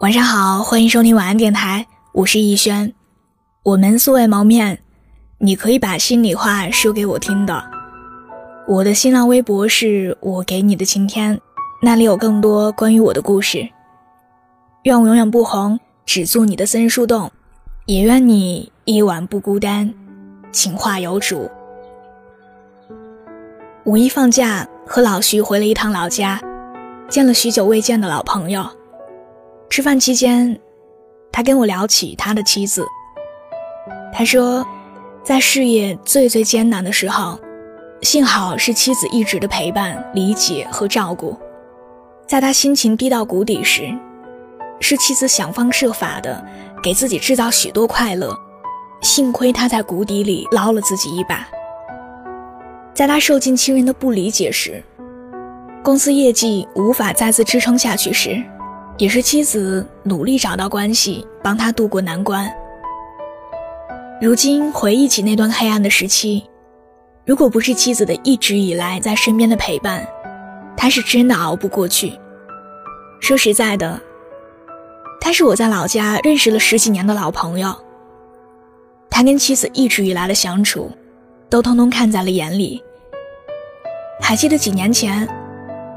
晚上好，欢迎收听晚安电台，我是逸轩。我们素未谋面，你可以把心里话说给我听的。我的新浪微博是我给你的晴天，那里有更多关于我的故事。愿我永远不红，只做你的私人树洞，也愿你一晚不孤单，情话有主。五一放假，和老徐回了一趟老家，见了许久未见的老朋友。吃饭期间，他跟我聊起他的妻子。他说，在事业最最艰难的时候，幸好是妻子一直的陪伴、理解和照顾；在他心情低到谷底时，是妻子想方设法的给自己制造许多快乐。幸亏他在谷底里捞了自己一把。在他受尽亲人的不理解时，公司业绩无法再次支撑下去时。也是妻子努力找到关系，帮他渡过难关。如今回忆起那段黑暗的时期，如果不是妻子的一直以来在身边的陪伴，他是真的熬不过去。说实在的，他是我在老家认识了十几年的老朋友。他跟妻子一直以来的相处，都通通看在了眼里。还记得几年前，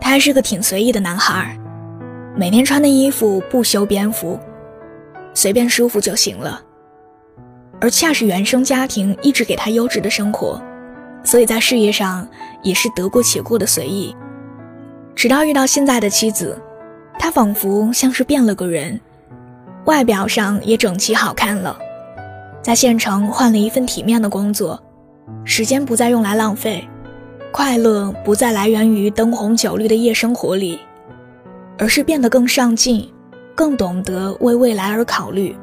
他还是个挺随意的男孩每天穿的衣服不修边幅，随便舒服就行了。而恰是原生家庭一直给他优质的生活，所以在事业上也是得过且过的随意。直到遇到现在的妻子，他仿佛像是变了个人，外表上也整齐好看了，在县城换了一份体面的工作，时间不再用来浪费，快乐不再来源于灯红酒绿的夜生活里。而是变得更上进，更懂得为未来而考虑。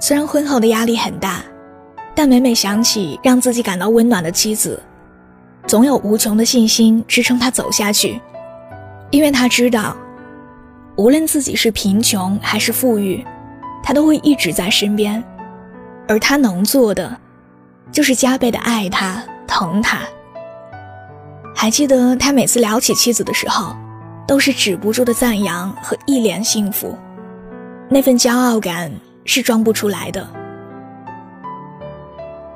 虽然婚后的压力很大，但每每想起让自己感到温暖的妻子，总有无穷的信心支撑他走下去。因为他知道，无论自己是贫穷还是富裕，他都会一直在身边。而他能做的，就是加倍的爱他、疼他。还记得他每次聊起妻子的时候。都是止不住的赞扬和一脸幸福，那份骄傲感是装不出来的。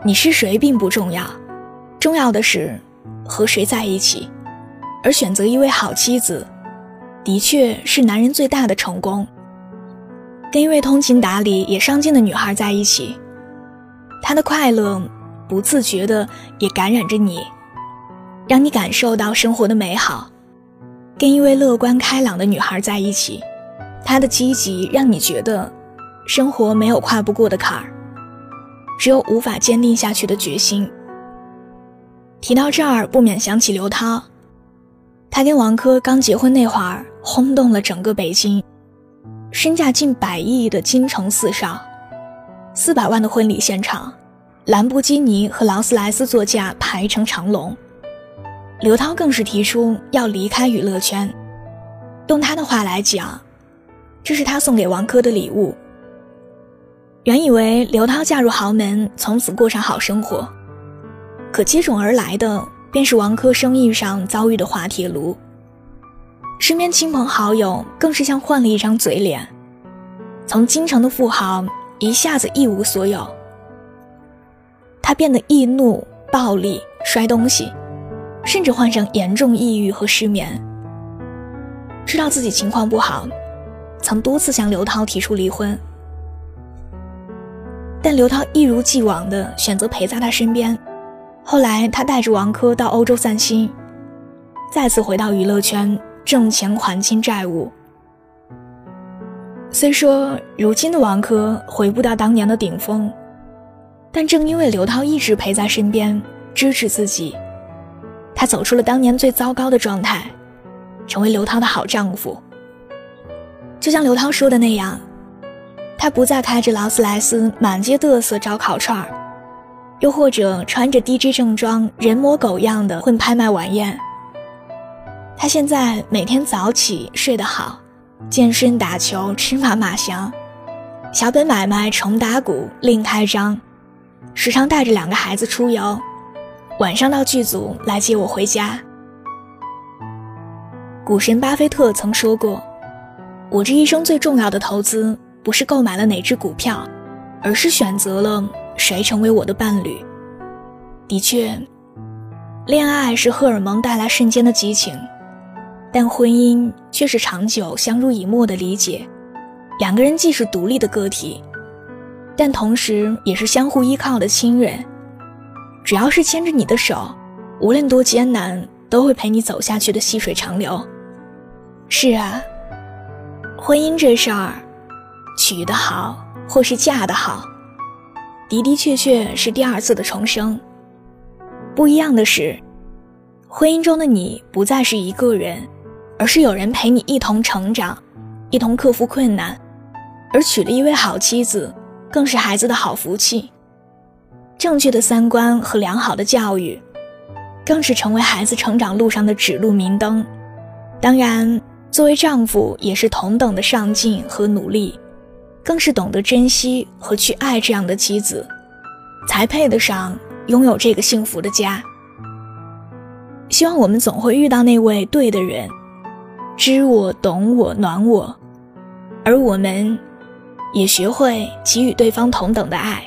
你是谁并不重要，重要的是和谁在一起。而选择一位好妻子，的确是男人最大的成功。跟一位通情达理也上进的女孩在一起，她的快乐不自觉的也感染着你，让你感受到生活的美好。跟一位乐观开朗的女孩在一起，她的积极让你觉得，生活没有跨不过的坎儿，只有无法坚定下去的决心。提到这儿，不免想起刘涛，他跟王珂刚结婚那会儿，轰动了整个北京，身价近百亿的京城四少，四百万的婚礼现场，兰博基尼和劳斯莱斯座驾排成长龙。刘涛更是提出要离开娱乐圈，用他的话来讲，这是他送给王珂的礼物。原以为刘涛嫁入豪门，从此过上好生活，可接踵而来的便是王珂生意上遭遇的滑铁卢。身边亲朋好友更是像换了一张嘴脸，从京城的富豪一下子一无所有，他变得易怒、暴力、摔东西。甚至患上严重抑郁和失眠。知道自己情况不好，曾多次向刘涛提出离婚，但刘涛一如既往的选择陪在他身边。后来，他带着王珂到欧洲散心，再次回到娱乐圈挣钱还清债务。虽说如今的王珂回不到当年的顶峰，但正因为刘涛一直陪在身边，支持自己。他走出了当年最糟糕的状态，成为刘涛的好丈夫。就像刘涛说的那样，他不再开着劳斯莱斯满街嘚瑟找烤串儿，又或者穿着 DJ 正装人模狗样的混拍卖晚宴。他现在每天早起睡得好，健身打球吃嘛嘛香，小本买卖重打鼓另开张，时常带着两个孩子出游。晚上到剧组来接我回家。股神巴菲特曾说过：“我这一生最重要的投资，不是购买了哪只股票，而是选择了谁成为我的伴侣。的确，恋爱是荷尔蒙带来瞬间的激情，但婚姻却是长久相濡以沫的理解。两个人既是独立的个体，但同时也是相互依靠的亲人。只要是牵着你的手，无论多艰难，都会陪你走下去的细水长流。是啊，婚姻这事儿，娶得好或是嫁得好，的的确确是第二次的重生。不一样的是，婚姻中的你不再是一个人，而是有人陪你一同成长，一同克服困难。而娶了一位好妻子，更是孩子的好福气。正确的三观和良好的教育，更是成为孩子成长路上的指路明灯。当然，作为丈夫也是同等的上进和努力，更是懂得珍惜和去爱这样的妻子，才配得上拥有这个幸福的家。希望我们总会遇到那位对的人，知我、懂我、暖我，而我们。也学会给予对方同等的爱，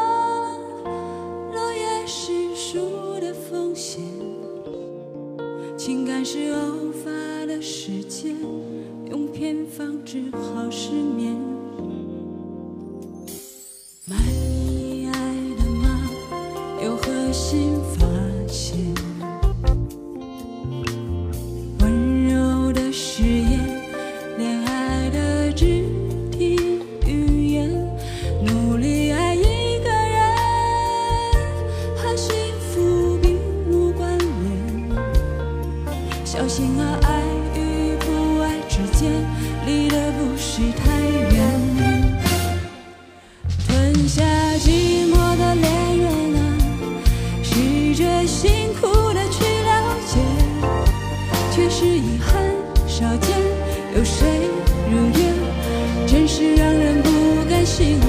是偶发的事件，用偏方治好失眠。满意爱的吗？有何新发小心啊，爱与不爱之间，离得不是太远。吞下寂寞的恋人啊，试着辛苦的去了解，却是遗憾少见。有谁如愿？真是让人不甘心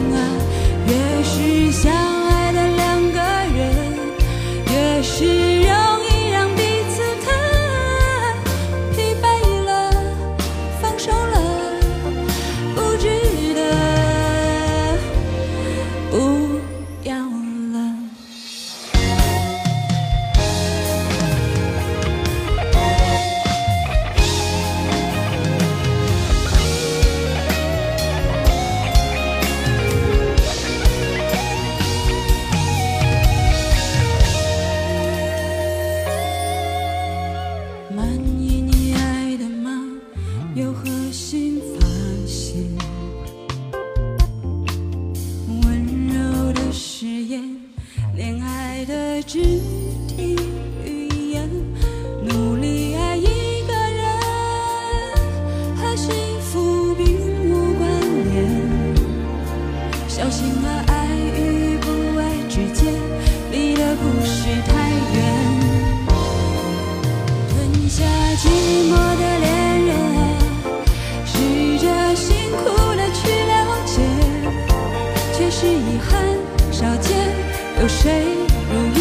寂寞的恋人啊试着辛苦的去了解却是遗憾少见有谁如愿？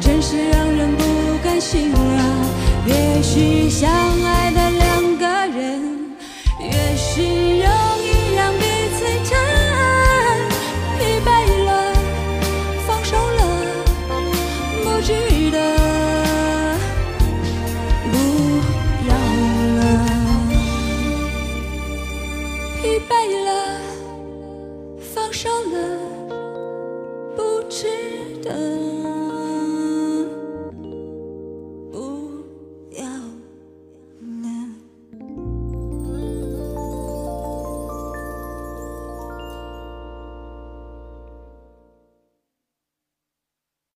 真是让人不甘心啊。越是相爱的两个人越是了，不值得。